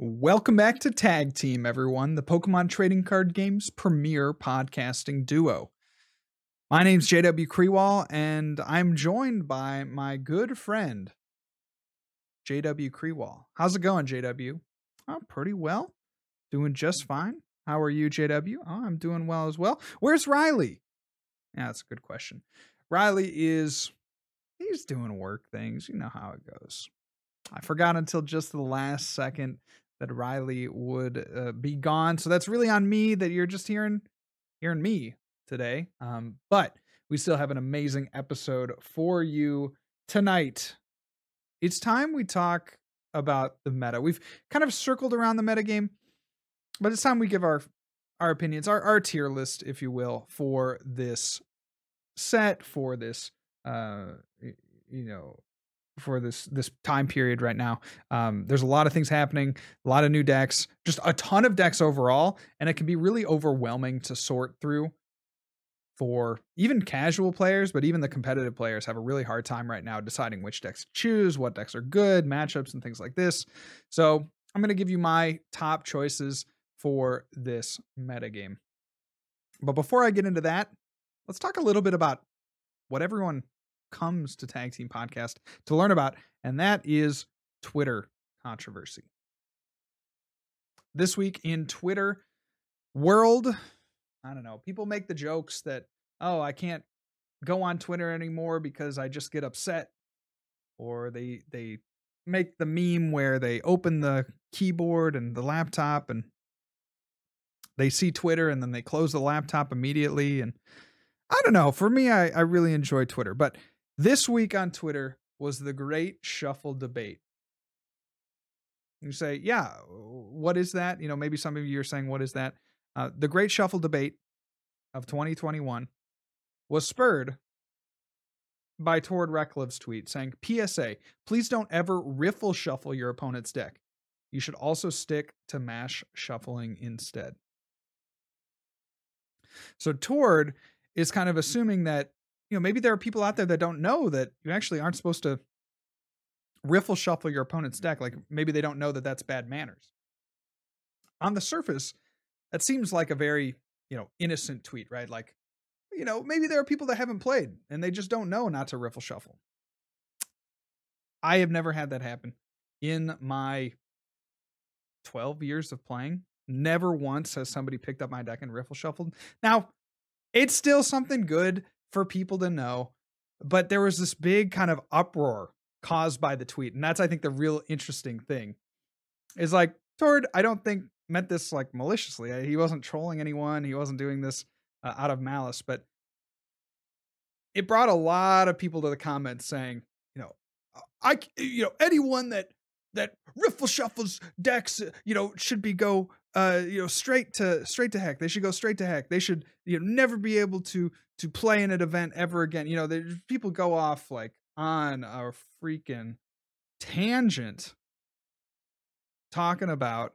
Welcome back to Tag Team, everyone, the Pokemon Trading Card Game's premier podcasting duo. My name's JW Kriewall, and I'm joined by my good friend, JW Kriewall. How's it going, JW? Oh, pretty well. Doing just fine. How are you, JW? Oh, I'm doing well as well. Where's Riley? Yeah, that's a good question. Riley is he's doing work things. You know how it goes. I forgot until just the last second that Riley would uh, be gone. So that's really on me that you're just hearing hearing me today. Um, but we still have an amazing episode for you tonight. It's time we talk about the meta. We've kind of circled around the meta game, but it's time we give our our opinions, our, our tier list, if you will, for this set, for this uh you know for this this time period right now. Um, there's a lot of things happening, a lot of new decks, just a ton of decks overall, and it can be really overwhelming to sort through for even casual players, but even the competitive players have a really hard time right now deciding which decks to choose, what decks are good, matchups, and things like this. So I'm going to give you my top choices for this metagame. But before I get into that, let's talk a little bit about what everyone comes to Tag Team Podcast to learn about, and that is Twitter controversy. This week in Twitter world, I don't know, people make the jokes that, oh, I can't go on Twitter anymore because I just get upset. Or they they make the meme where they open the keyboard and the laptop and they see Twitter and then they close the laptop immediately. And I don't know. For me, I, I really enjoy Twitter. But this week on Twitter was the Great Shuffle Debate. You say, yeah, what is that? You know, maybe some of you are saying, what is that? Uh, the Great Shuffle Debate of 2021 was spurred by Tord Reklev's tweet saying, PSA, please don't ever riffle shuffle your opponent's deck. You should also stick to mash shuffling instead. So Tord is kind of assuming that you know, maybe there are people out there that don't know that you actually aren't supposed to riffle shuffle your opponent's deck. Like maybe they don't know that that's bad manners. On the surface, that seems like a very, you know, innocent tweet, right? Like, you know, maybe there are people that haven't played and they just don't know not to riffle shuffle. I have never had that happen in my 12 years of playing. Never once has somebody picked up my deck and riffle shuffled. Now, it's still something good for people to know. But there was this big kind of uproar caused by the tweet. And that's, I think, the real interesting thing is like, Tord, I don't think meant this like maliciously. He wasn't trolling anyone, he wasn't doing this uh, out of malice, but it brought a lot of people to the comments saying, you know, I, you know, anyone that that riffle shuffles decks, you know, should be go uh you know straight to straight to heck. They should go straight to heck. They should you know never be able to to play in an event ever again. You know they, people go off like on a freaking tangent. Talking about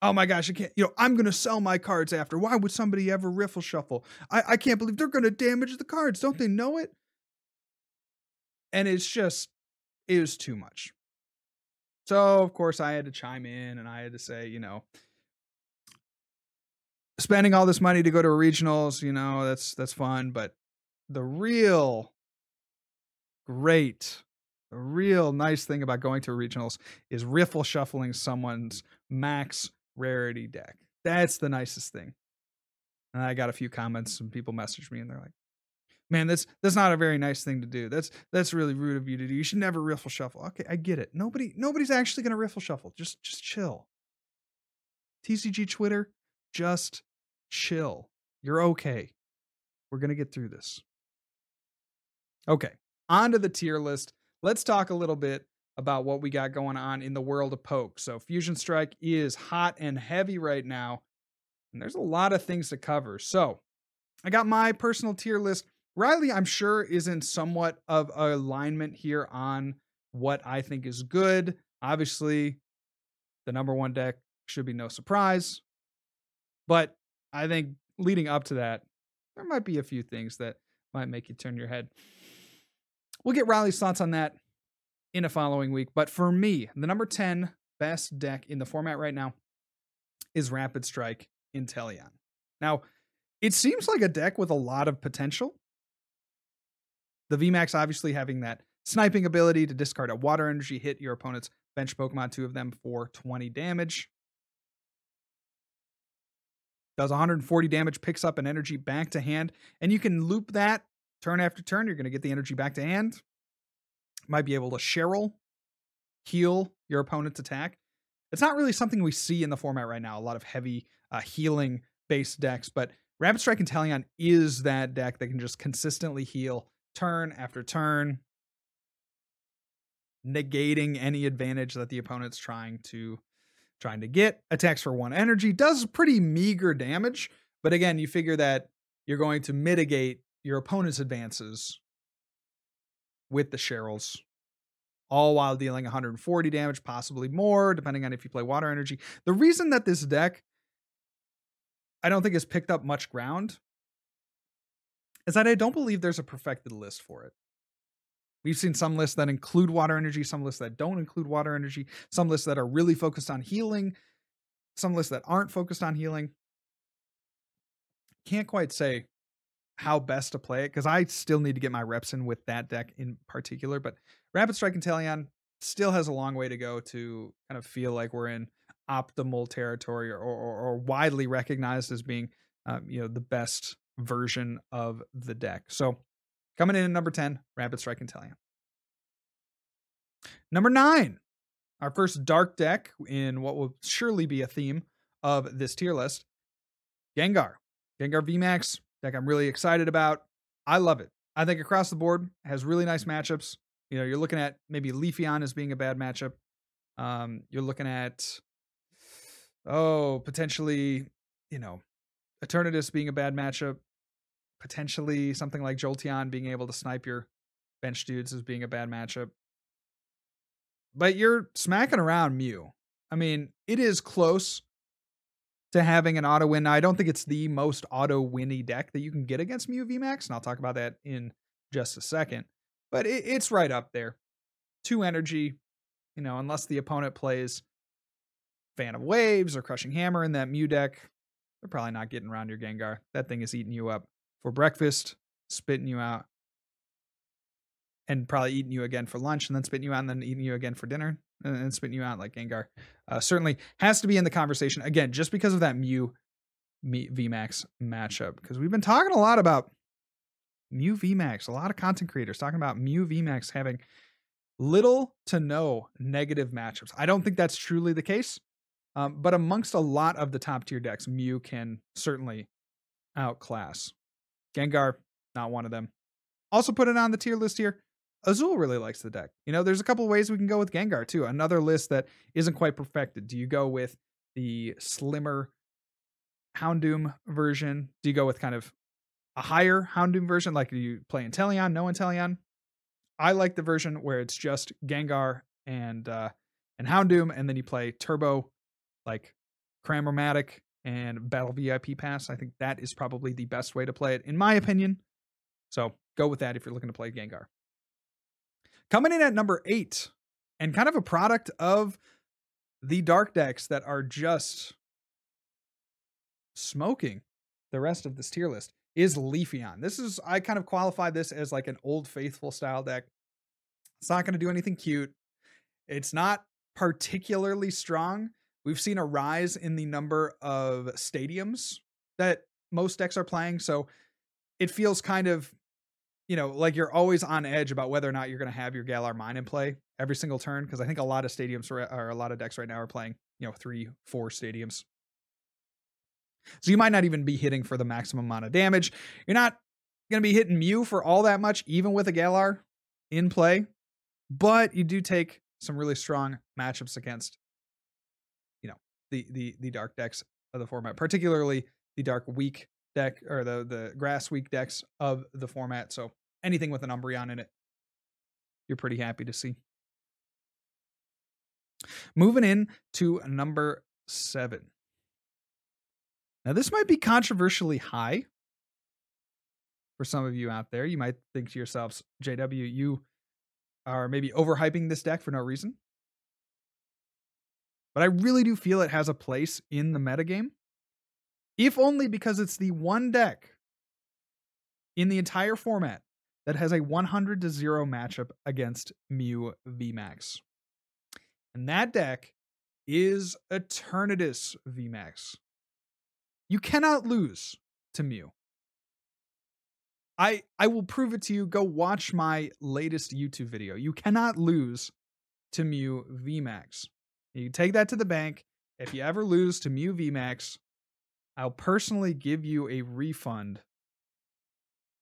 oh my gosh i can't you know i'm gonna sell my cards after. Why would somebody ever riffle shuffle? I i can't believe they're gonna damage the cards. Don't they know it? And it's just it was too much. So of course i had to chime in and i had to say you know spending all this money to go to regionals, you know, that's that's fun, but the real great the real nice thing about going to regionals is riffle shuffling someone's max rarity deck. That's the nicest thing. And I got a few comments and people messaged me and they're like, "Man, that's that's not a very nice thing to do. That's that's really rude of you to do. You should never riffle shuffle." Okay, I get it. Nobody nobody's actually going to riffle shuffle. Just just chill. TCG Twitter, just chill. You're okay. We're going to get through this. Okay, on to the tier list. Let's talk a little bit about what we got going on in the world of poke. So, Fusion Strike is hot and heavy right now, and there's a lot of things to cover. So, I got my personal tier list. Riley, I'm sure, is in somewhat of alignment here on what I think is good. Obviously, the number one deck should be no surprise. But I think leading up to that, there might be a few things that might make you turn your head. We'll get Riley's thoughts on that in a following week. But for me, the number 10 best deck in the format right now is Rapid Strike Inteleon. Now, it seems like a deck with a lot of potential. The VMAX obviously having that sniping ability to discard a water energy, hit your opponent's bench Pokemon, two of them for 20 damage. Does 140 damage, picks up an energy back to hand, and you can loop that turn after turn. You're going to get the energy back to hand. Might be able to Cheryl, heal your opponent's attack. It's not really something we see in the format right now. A lot of heavy uh, healing based decks, but Rapid Strike Inteleon is that deck that can just consistently heal turn after turn, negating any advantage that the opponent's trying to trying to get. Attacks for one energy does pretty meager damage, but again, you figure that you're going to mitigate your opponent's advances with the Cheryls, all while dealing 140 damage, possibly more, depending on if you play water energy. The reason that this deck I don't think has picked up much ground is that I don't believe there's a perfected list for it. We've seen some lists that include water energy, some lists that don't include water energy, some lists that are really focused on healing, some lists that aren't focused on healing. Can't quite say how best to play it because I still need to get my reps in with that deck in particular. But Rapid Strike Inteleon still has a long way to go to kind of feel like we're in optimal territory or, or, or widely recognized as being, um, you know, the best version of the deck. So coming in at number 10, Rapid Strike Inteleon. Number nine, our first dark deck in what will surely be a theme of this tier list, Gengar. Gengar VMAX, deck I'm really excited about. I love it. I think across the board has really nice matchups. You know, you're looking at maybe Leafeon as being a bad matchup. Um, you're looking at oh, potentially, you know, Eternatus being a bad matchup, potentially something like Jolteon being able to snipe your bench dudes as being a bad matchup. But you're smacking around Mew. I mean, it is close to having an auto win. Now, I don't think it's the most auto winny deck that you can get against Mew VMAX, and I'll talk about that in just a second. But it, it's right up there. Two energy, you know, unless the opponent plays Fan of Waves or Crushing Hammer in that Mew deck, they're probably not getting around your Gengar. That thing is eating you up for breakfast, spitting you out, and probably eating you again for lunch, and then spitting you out, and then eating you again for dinner, and then spitting you out like Gengar. Uh, certainly has to be in the conversation again, just because of that Mew VMAX matchup. Because we've been talking a lot about Mew VMAX. A lot of content creators talking about Mew VMAX having little to no negative matchups. I don't think that's truly the case. Um, but amongst a lot of the top tier decks, Mew can certainly outclass. Gengar, not one of them. Also put it on the tier list here. Azul really likes the deck. You know, there's a couple ways we can go with Gengar too. Another list that isn't quite perfected. Do you go with the slimmer Houndoom version? Do you go with kind of a higher Houndoom version? Like do you play Inteleon, no Inteleon? I like the version where it's just Gengar and uh and Houndoom, and then you play Turbo like Cram-O-Matic and Battle VIP Pass. I think that is probably the best way to play it, in my opinion. So go with that if you're looking to play Gengar. Coming in at number eight, and kind of a product of the dark decks that are just smoking the rest of this tier list, is Leafeon. This is, I kind of qualify this as like an old faithful style deck. It's not going to do anything cute. It's not particularly strong, We've seen a rise in the number of stadiums that most decks are playing. So it feels kind of, you know, like you're always on edge about whether or not you're going to have your Galar Mine in play every single turn. Cause I think a lot of stadiums or a lot of decks right now are playing, you know, three, four stadiums. So you might not even be hitting for the maximum amount of damage. You're not going to be hitting Mew for all that much, even with a Galar in play. But you do take some really strong matchups against the the the dark decks of the format, particularly the dark weak deck or the the grass weak decks of the format. So anything with an Umbreon in it, you're pretty happy to see. Moving in to number seven. Now, this might be controversially high for some of you out there. You might think to yourselves, JW, you are maybe overhyping this deck for no reason. But I really do feel it has a place in the metagame. If only because it's the one deck in the entire format that has a 100 to 0 matchup against Mew VMAX. And that deck is Eternatus VMAX. You cannot lose to Mew. I I will prove it to you. Go watch my latest YouTube video. You cannot lose to Mew VMAX. You take that to the bank. If you ever lose to Mew VMAX, I'll personally give you a refund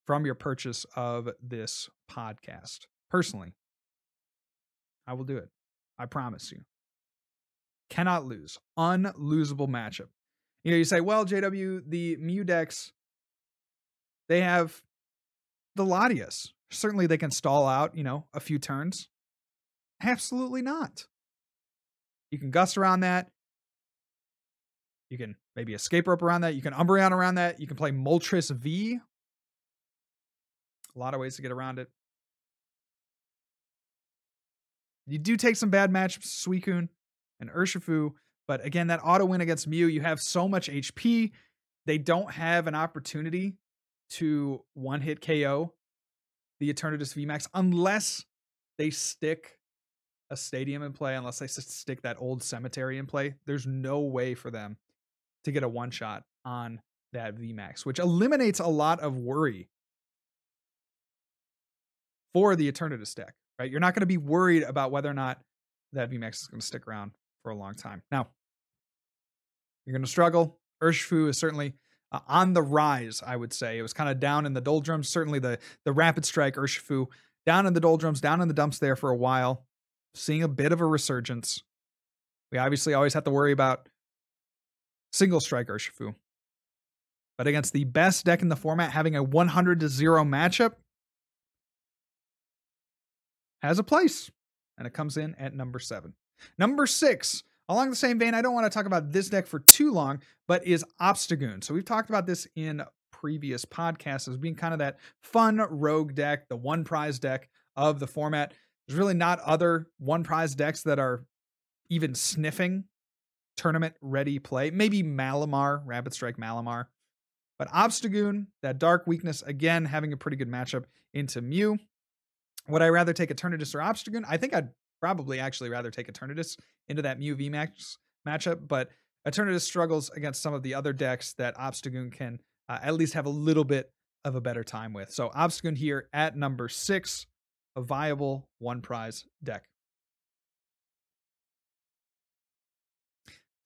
from your purchase of this podcast. Personally, I will do it. I promise you. Cannot lose. Unlosable matchup. You know, you say, well, JW, the Mew decks, they have the Latias. Certainly they can stall out, you know, a few turns. Absolutely not. You can gust around that. You can maybe escape rope around that. You can Umbreon around that. You can play Moltres V. A lot of ways to get around it. You do take some bad matchups, Suicune and Urshifu, but again, that auto win against Mew, you have so much HP. They don't have an opportunity to one hit KO the Eternatus VMAX unless they stick a stadium in play, unless they stick that old cemetery in play. There's no way for them to get a one shot on that VMAX, which eliminates a lot of worry for the Eternatus deck, right? You're not going to be worried about whether or not that VMAX is going to stick around for a long time. Now, you're going to struggle. Urshifu is certainly uh, on the rise, I would say. It was kind of down in the doldrums. Certainly the the rapid strike Urshifu down in the doldrums, down in the dumps there for a while, seeing a bit of a resurgence. We obviously always have to worry about single striker Urshifu. But against the best deck in the format, having a 100 to 0 matchup has a place, and it comes in at number seven. Number six, along the same vein, I don't want to talk about this deck for too long, but is Obstagoon. So we've talked about this in previous podcasts as being kind of that fun rogue deck, the one prize deck of the format. There's really not other one prize decks that are even sniffing tournament ready play. Maybe Malamar, Rapid Strike Malamar. But Obstagoon, that dark weakness, again, having a pretty good matchup into Mew. Would I rather take Eternatus or Obstagoon? I think I'd probably actually rather take Eternatus into that Mew VMAX matchup, but Eternatus struggles against some of the other decks that Obstagoon can uh, at least have a little bit of a better time with. So Obstagoon here at number six, a viable one prize deck.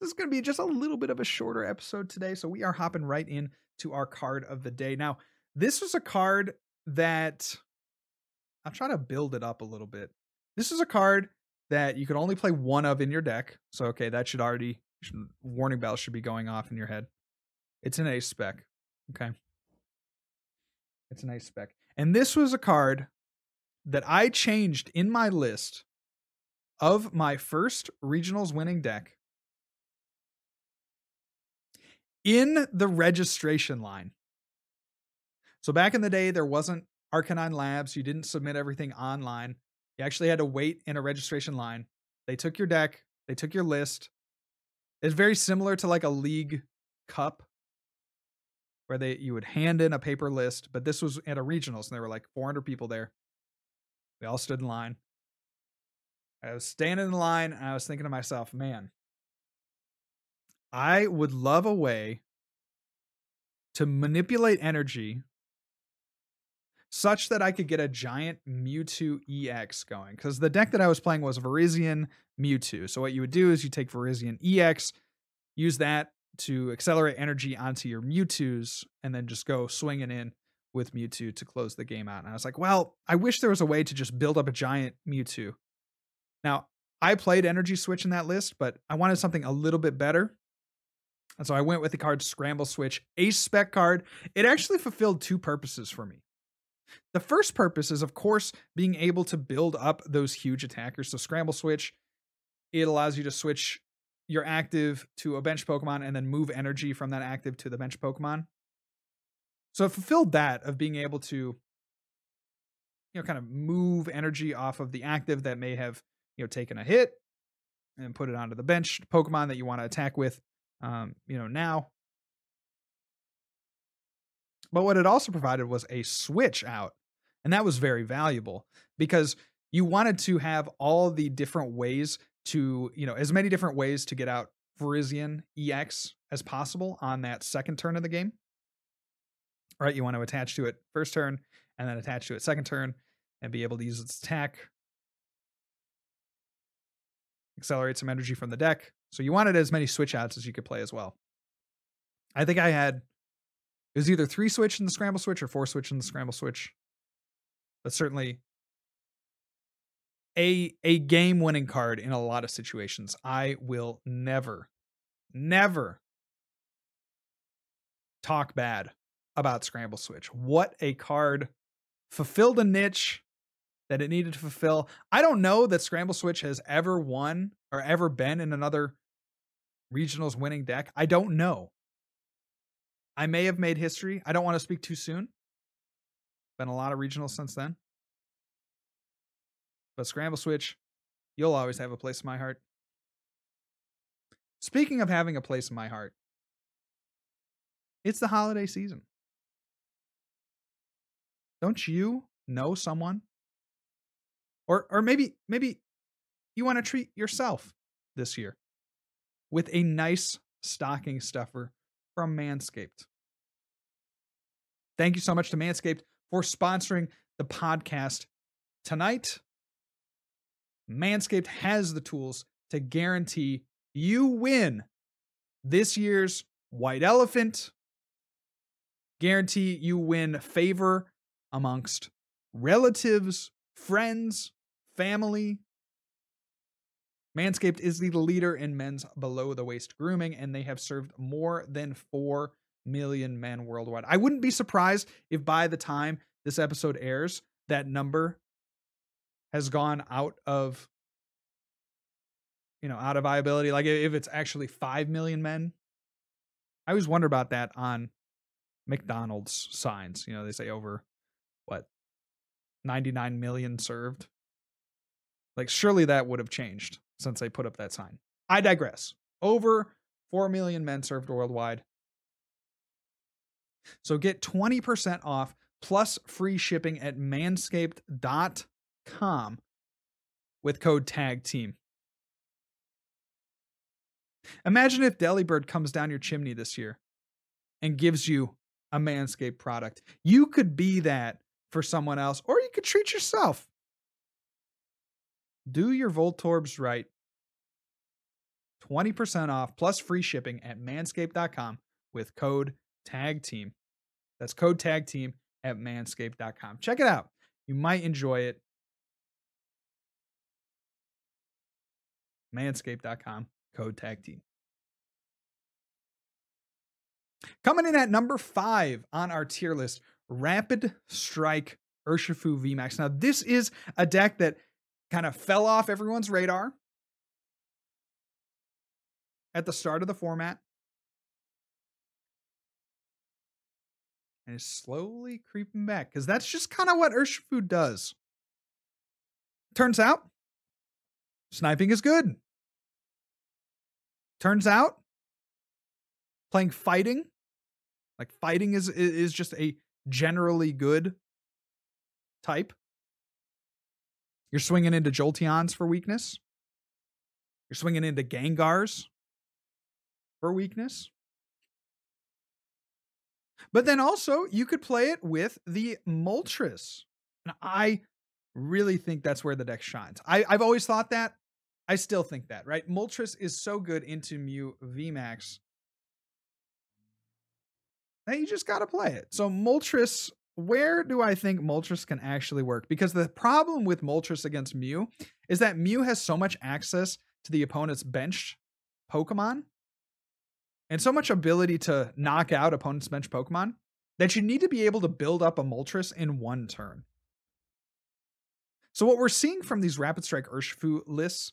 This is going to be just a little bit of a shorter episode today, so we are hopping right in to our card of the day. Now, this was a card that I'm trying to build it up a little bit. This is a card that you can only play one of in your deck. So okay, that should already should, warning bells should be going off in your head. It's an ace spec. Okay. It's an ace spec. And this was a card that I changed in my list of my first regionals winning deck in the registration line. So back in the day, there wasn't RK9 Labs. You didn't submit everything online. You actually had to wait in a registration line. They took your deck, they took your list. It's very similar to like a league cup where they you would hand in a paper list, but this was at a regionals and there were like 400 people there. We all stood in line. I was standing in line and I was thinking to myself, man, I would love a way to manipulate energy such that I could get a giant Mewtwo EX going. Because the deck that I was playing was Virizion Mewtwo. So what you would do is you take Virizion EX, use that to accelerate energy onto your Mewtwo's, and then just go swinging in with Mewtwo to close the game out. And I was like, well, I wish there was a way to just build up a giant Mewtwo. Now, I played Energy Switch in that list, but I wanted something a little bit better. And so I went with the card Scramble Switch, Ace Spec card. It actually fulfilled two purposes for me. The first purpose is, of course, being able to build up those huge attackers. So, Scramble Switch, it allows you to switch your active to a bench Pokemon and then move energy from that active to the bench Pokemon. So, it fulfilled that of being able to, you know, kind of move energy off of the active that may have, you know, taken a hit and put it onto the bench Pokemon that you want to attack with, um, you know, now. But what it also provided was a switch out. And that was very valuable because you wanted to have all the different ways to, you know, as many different ways to get out Virizion EX as possible on that second turn of the game. Right? You want to attach to it first turn and then attach to it second turn and be able to use its attack. Accelerate some energy from the deck. So you wanted as many switch outs as you could play as well. I think I had it was either three switch in the scramble switch or four switch in the scramble switch. But certainly a a game winning card in a lot of situations. I will never, never talk bad about Scramble Switch. What a card fulfilled a niche that it needed to fulfill. I don't know that Scramble Switch has ever won or ever been in another regionals winning deck. I don't know. I may have made history. I don't want to speak too soon. Been a lot of regionals since then. But Scramble Switch, you'll always have a place in my heart. Speaking of having a place in my heart, it's the holiday season. Don't you know someone? Or or maybe maybe you want to treat yourself this year with a nice stocking stuffer from Manscaped. Thank you so much to Manscaped for sponsoring the podcast tonight. Manscaped has the tools to guarantee you win this year's White Elephant. Guarantee you win favor amongst relatives, friends, family. Manscaped is the leader in men's below the waist grooming, and they have served more than 4 million men worldwide. I wouldn't be surprised if by the time this episode airs, that number has gone out of you know out of viability like if it's actually 5 million men i always wonder about that on mcdonald's signs you know they say over 99 million served like surely that would have changed since they put up that sign i digress over 4 million men served worldwide so get 20% off plus free shipping at manscaped.com com with code tag team. Imagine if Delibird comes down your chimney this year and gives you a Manscaped product. You could be that for someone else, or you could treat yourself. Do your Voltorbs right. 20% off plus free shipping at manscaped.com with code tag team. That's code tag team at manscaped.com. Check it out. You might enjoy it. manscaped.com, code tag team. Coming in at number five on our tier list, Rapid Strike Urshifu VMAX. Now, this is a deck that kind of fell off everyone's radar at the start of the format. And is slowly creeping back because that's just kind of what Urshifu does. Turns out, sniping is good. Turns out, playing fighting, like fighting is is just a generally good type. You're swinging into Jolteons for weakness. You're swinging into Gengars for weakness. But then also, you could play it with the Moltres. And I really think that's where the deck shines. I, I've always thought that. I still think that, right? Moltres is so good into Mew VMAX that you just got to play it. So, Moltres, where do I think Moltres can actually work? Because the problem with Moltres against Mew is that Mew has so much access to the opponent's benched Pokemon and so much ability to knock out opponent's bench Pokemon that you need to be able to build up a Moltres in one turn. So, what we're seeing from these Rapid Strike Urshifu lists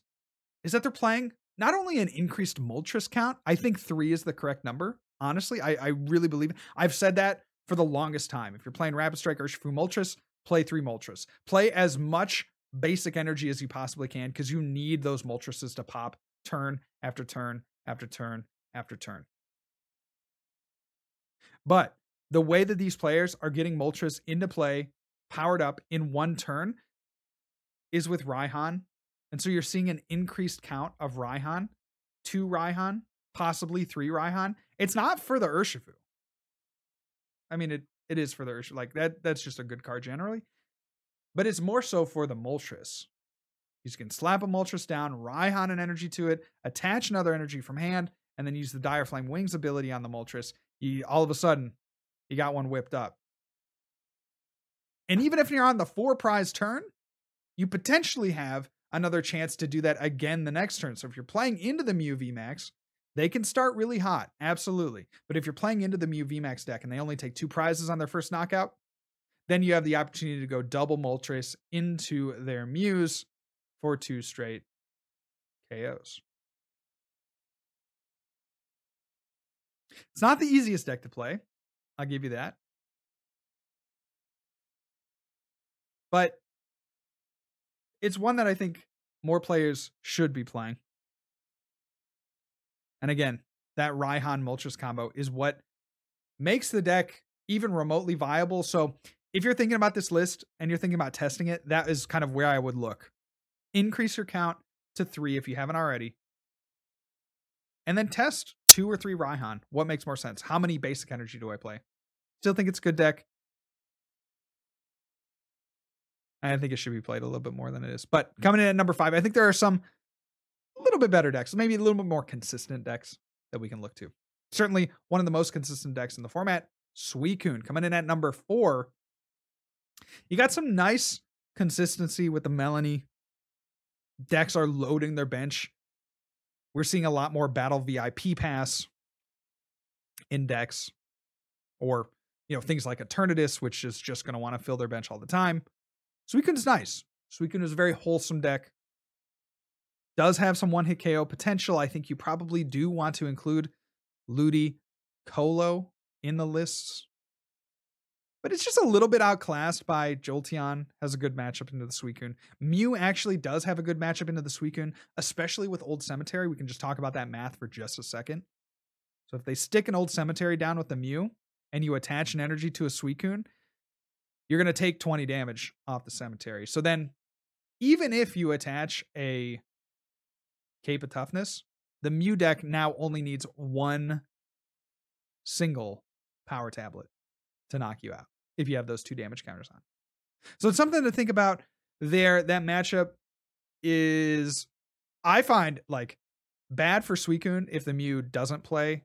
is that they're playing not only an increased Moltres count, I think three is the correct number. Honestly, I, I really believe it. I've said that for the longest time. If you're playing Rapid Strike Urshifu Moltres, play three Moltres. Play as much basic energy as you possibly can because you need those Moltreses to pop turn after turn after turn after turn. But the way that these players are getting Moltres into play, powered up in one turn, is with Raihan. And so you're seeing an increased count of Raihan, two Raihan, possibly three Raihan. It's not for the Urshifu. I mean, it it is for the Urshifu. Like that, that's just a good card generally. But it's more so for the Moltres. You can slap a Moltres down, Raihan an energy to it, attach another energy from hand, and then use the Direflame Wings ability on the Moltres. You all of a sudden, you got one whipped up. And even if you're on the four prize turn, you potentially have another chance to do that again the next turn. So if you're playing into the Mew VMAX, they can start really hot, absolutely. But if you're playing into the Mew VMAX deck and they only take two prizes on their first knockout, then you have the opportunity to go double Moltres into their Mews for two straight KOs. It's not the easiest deck to play. I'll give you that. But it's one that I think more players should be playing. And again, that Raihan Moltres combo is what makes the deck even remotely viable. So if you're thinking about this list and you're thinking about testing it, that is kind of where I would look. Increase your count to three if you haven't already. And then test two or three Raihan. What makes more sense? How many basic energy do I play? Still think it's a good deck. I think it should be played a little bit more than it is. But mm-hmm. coming in at number five, I think there are some a little bit better decks, maybe a little bit more consistent decks that we can look to. Certainly one of the most consistent decks in the format, Suicune, coming in at number four. You got some nice consistency with the Melanie. Decks are loading their bench. We're seeing a lot more Battle VIP Pass index or you know things like Eternatus, which is just going to want to fill their bench all the time. Suicune is nice. Suicune is a very wholesome deck. Does have some one hit KO potential. I think you probably do want to include Ludi Colo in the lists. But it's just a little bit outclassed by Jolteon, has a good matchup into the Suicune. Mew actually does have a good matchup into the Suicune, especially with Old Cemetery. We can just talk about that math for just a second. So if they stick an Old Cemetery down with the Mew and you attach an energy to a Suicune, you're going to take 20 damage off the cemetery. So then, even if you attach a Cape of Toughness, the Mew deck now only needs one single power tablet to knock you out if you have those two damage counters on. So it's something to think about there. That matchup is, I find, like bad for Suicune if the Mew doesn't play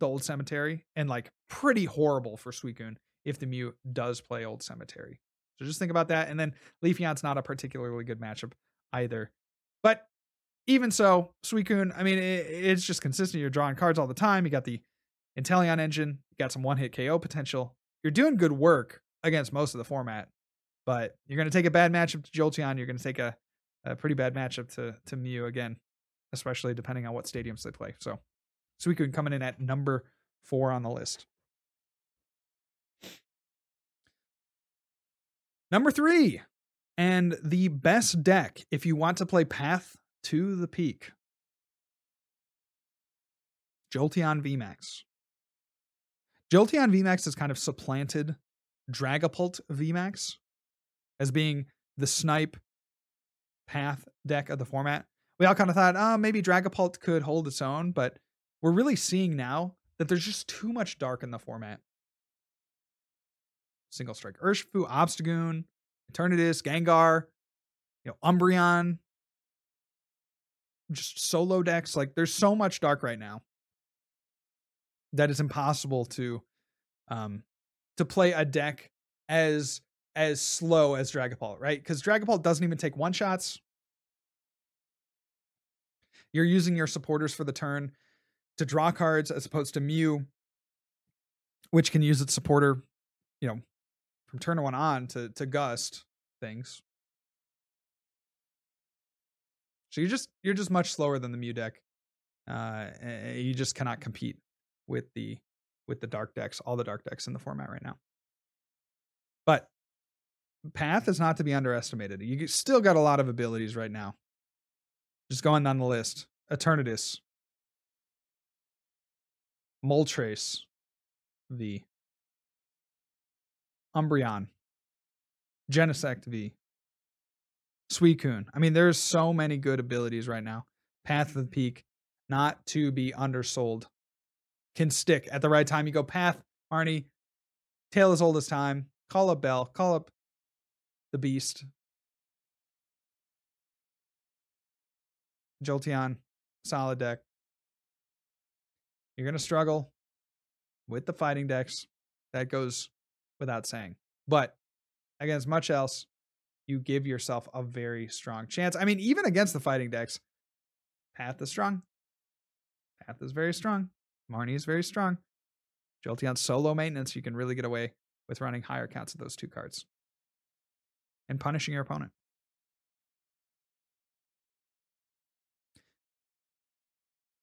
the Old Cemetery, and like pretty horrible for Suicune if the Mew does play Old Cemetery. So just think about that. And then Leafeon's not a particularly good matchup either. But even so, Suicune, I mean, it, it's just consistent. You're drawing cards all the time. You got the Inteleon engine, you got some one hit KO potential. You're doing good work against most of the format, but you're going to take a bad matchup to Jolteon. You're going to take a, a pretty bad matchup to, to Mew again, especially depending on what stadiums they play. So Suicune coming in at number four on the list. Number three, and the best deck if you want to play Path to the Peak Jolteon VMAX. Jolteon VMAX has kind of supplanted Dragapult VMAX as being the snipe path deck of the format. We all kind of thought, oh, maybe Dragapult could hold its own, but we're really seeing now that there's just too much dark in the format single strike Urshifu, Obstagoon, Eternatus, Gengar, you know, Umbreon, just solo decks. Like there's so much dark right now that it's impossible to um to play a deck as as slow as Dragapult, right? Because Dragapult doesn't even take one shots. You're using your supporters for the turn to draw cards as opposed to Mew, which can use its supporter, you know, from turn one on to to gust things. So you're just you're just much slower than the Mew deck. Uh, you just cannot compete with the with the dark decks, all the dark decks in the format right now. But Path is not to be underestimated. You still got a lot of abilities right now. Just going down the list. Eternatus. Moltres. V. Umbreon. Genesect V. Suicune. I mean, there's so many good abilities right now. Path of the Peak, not to be undersold. Can stick at the right time. You go Path, Marnie, Tale as old as time. Call up Belle. Call up the Beast. Jolteon, solid deck. You're going to struggle with the fighting decks. That goes without saying. But against much else, you give yourself a very strong chance. I mean, even against the fighting decks, Path is strong. Path is very strong. Marnie is very strong. Jolteon solo maintenance, you can really get away with running higher counts of those two cards and punishing your opponent.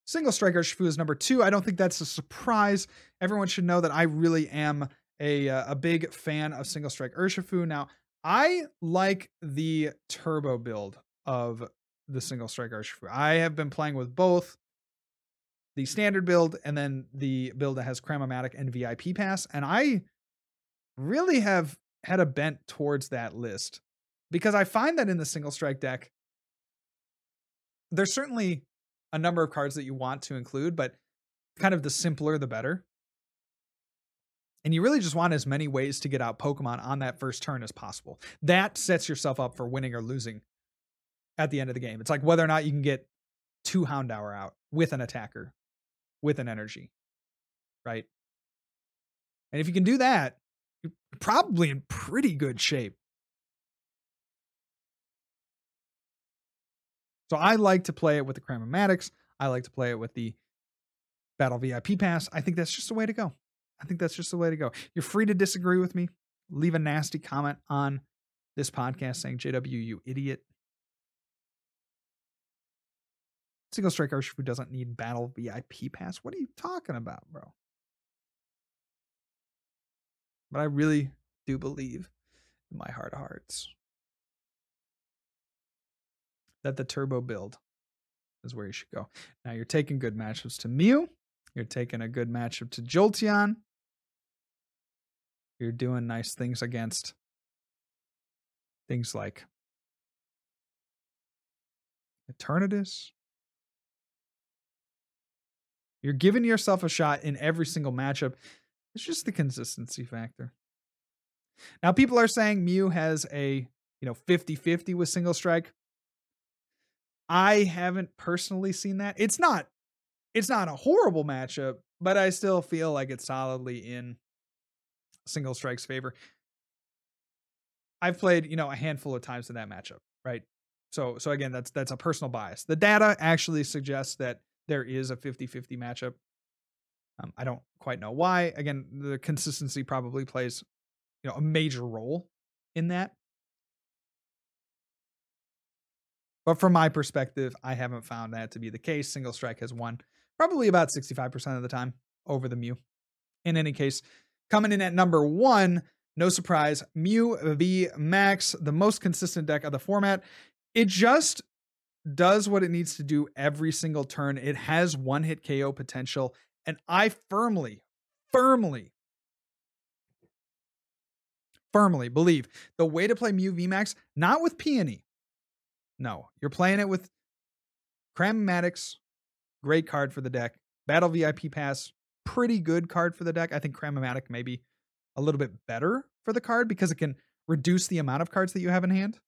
Single Strike Urshifu is number two. I don't think that's a surprise. Everyone should know that I really am a, uh, a big fan of Single Strike Urshifu. Now, I like the turbo build of the Single Strike Urshifu. I have been playing with both the standard build and then the build that has Cram-O-Matic and VIP Pass. And I really have had a bent towards that list because I find that in the single strike deck, there's certainly a number of cards that you want to include, but kind of the simpler the better. And you really just want as many ways to get out Pokemon on that first turn as possible. That sets yourself up for winning or losing at the end of the game. It's like whether or not you can get two Houndour out with an attacker, with an energy, right? And if you can do that, you're probably in pretty good shape. So I like to play it with the Cram-O-Matics. I like to play it with the Battle VIP Pass. I think that's just the way to go. I think that's just the way to go. You're free to disagree with me. Leave a nasty comment on this podcast saying, JW, you idiot. Single Strike Urshifu doesn't need Battle VIP Pass. What are you talking about, bro? But I really do believe in my heart of hearts that the turbo build is where you should go. Now you're taking good matchups to Mew. You're taking a good matchup to Jolteon. You're doing nice things against things like Eternatus. You're giving yourself a shot in every single matchup. It's just the consistency factor. Now people are saying Mew has a, you know, 50-50 with single strike. I haven't personally seen that. It's not it's not a horrible matchup, but I still feel like it's solidly in single strike's favor. I've played, you know, a handful of times in that matchup, right? So so again, that's that's a personal bias. The data actually suggests that there is a 50-50 matchup. Um, I don't quite know why. Again, the consistency probably plays, you know, a major role in that. But from my perspective, I haven't found that to be the case. Single strike has won probably about 65% of the time over the Mew. In any case, coming in at number one, no surprise, Mew V Max, the most consistent deck of the format. It just does what it needs to do every single turn. It has one hit KO potential. And I firmly, firmly, firmly believe the way to play Mew VMAX, not with Peony, no, you're playing it with Cram-O-Matics, great card for the deck. Battle VIP Pass, pretty good card for the deck. I think Cram-O-Matic maybe a little bit better for the card because it can reduce the amount of cards that you have in hand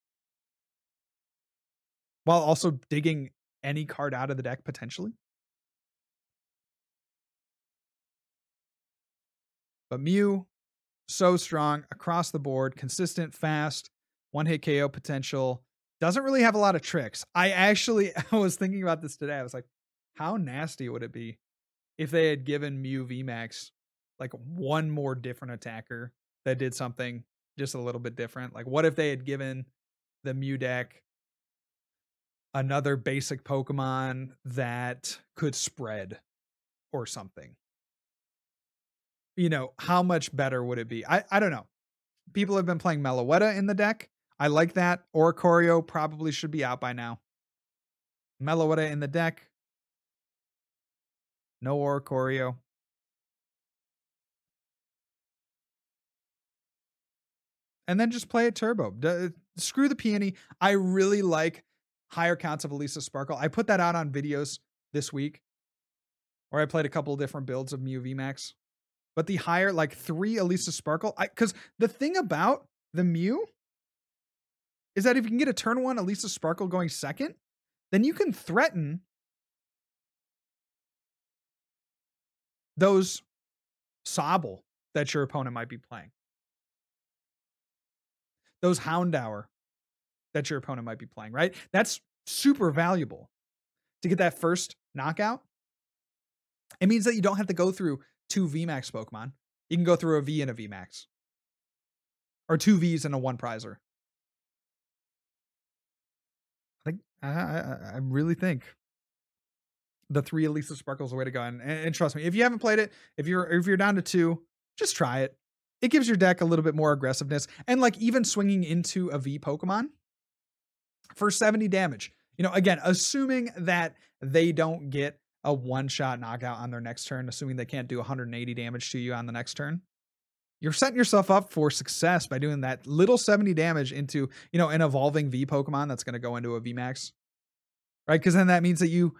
while also digging any card out of the deck potentially. But Mew, so strong across the board, consistent, fast, one hit KO potential, doesn't really have a lot of tricks. I actually I was thinking about this today. I was like, how nasty would it be if they had given Mew VMAX like one more different attacker that did something just a little bit different? Like, what if they had given the Mew deck another basic Pokemon that could spread or something? You know, how much better would it be? I, I don't know. People have been playing Meloetta in the deck I like that. Oricorio probably should be out by now. Meloetta in the deck. No Oricorio. And then just play it turbo. D- screw the peony. I really like higher counts of Elesa Sparkle. I put that out on videos this week, or I played a couple of different builds of Mew VMAX. But the higher, like three Elesa Sparkle, because the thing about the Mew is that if you can get a turn one Elesa Sparkle going second, then you can threaten those Sobble that your opponent might be playing. Those Houndour that your opponent might be playing, right? That's super valuable to get that first knockout. It means that you don't have to go through two VMAX Pokemon. You can go through a V and a VMAX. Or two Vs and a one prizer. I think I, I, I really think the three Elesa Sparkles the way to go. And, and, trust me, if you haven't played it, if you're if you're down to two, just try it. It gives your deck a little bit more aggressiveness, and like even swinging into a V Pokemon for 70 damage. You know, again, assuming that they don't get a one shot knockout on their next turn, assuming they can't do 180 damage to you on the next turn, you're setting yourself up for success by doing that little 70 damage into, you know, an evolving V Pokemon that's going to go into a VMAX. Right? Because then that means that you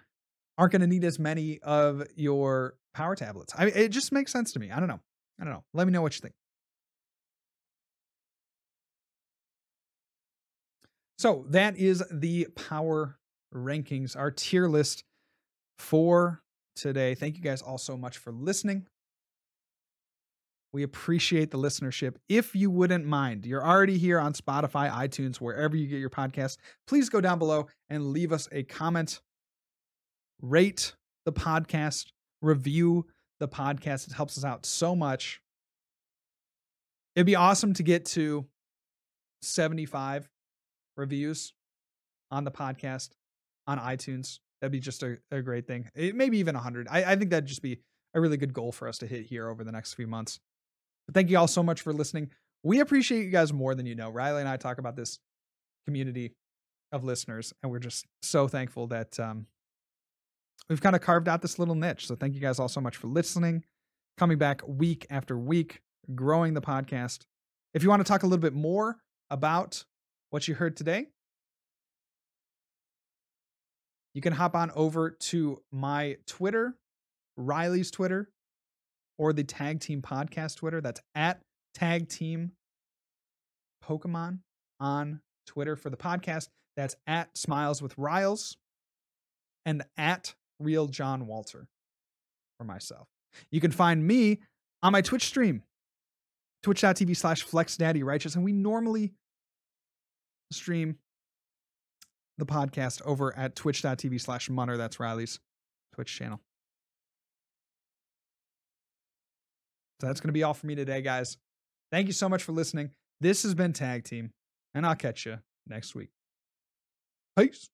aren't going to need as many of your power tablets. I mean, it just makes sense to me. I don't know. I don't know. Let me know what you think. So that is the power rankings, our tier list for today. Thank you guys all so much for listening. We appreciate the listenership. If you wouldn't mind, you're already here on Spotify, iTunes, wherever you get your podcast. Please go down below and leave us a comment. Rate the podcast, review the podcast. It helps us out so much. It'd be awesome to get to 75 reviews on the podcast on iTunes. That'd be just a, a great thing. It, maybe even 100. I, I think that'd just be a really good goal for us to hit here over the next few months. But thank you all so much for listening. We appreciate you guys more than you know. Riley and I talk about this community of listeners, and we're just so thankful that um, we've kind of carved out this little niche. So thank you guys all so much for listening, coming back week after week, growing the podcast. If you want to talk a little bit more about what you heard today, you can hop on over to my Twitter, Riley's Twitter, or the Tag Team Podcast Twitter. That's at Tag Team Pokemon on Twitter for the podcast. That's at Smiles with Riles and at Real John Walter for myself. You can find me on my Twitch stream, twitch.tv slash flexdaddyrighteous. And we normally stream the podcast over at twitch.tv slash munner. That's Riley's Twitch channel. So that's going to be all for me today, guys. Thank you so much for listening. This has been Tag Team, and I'll catch you next week. Peace.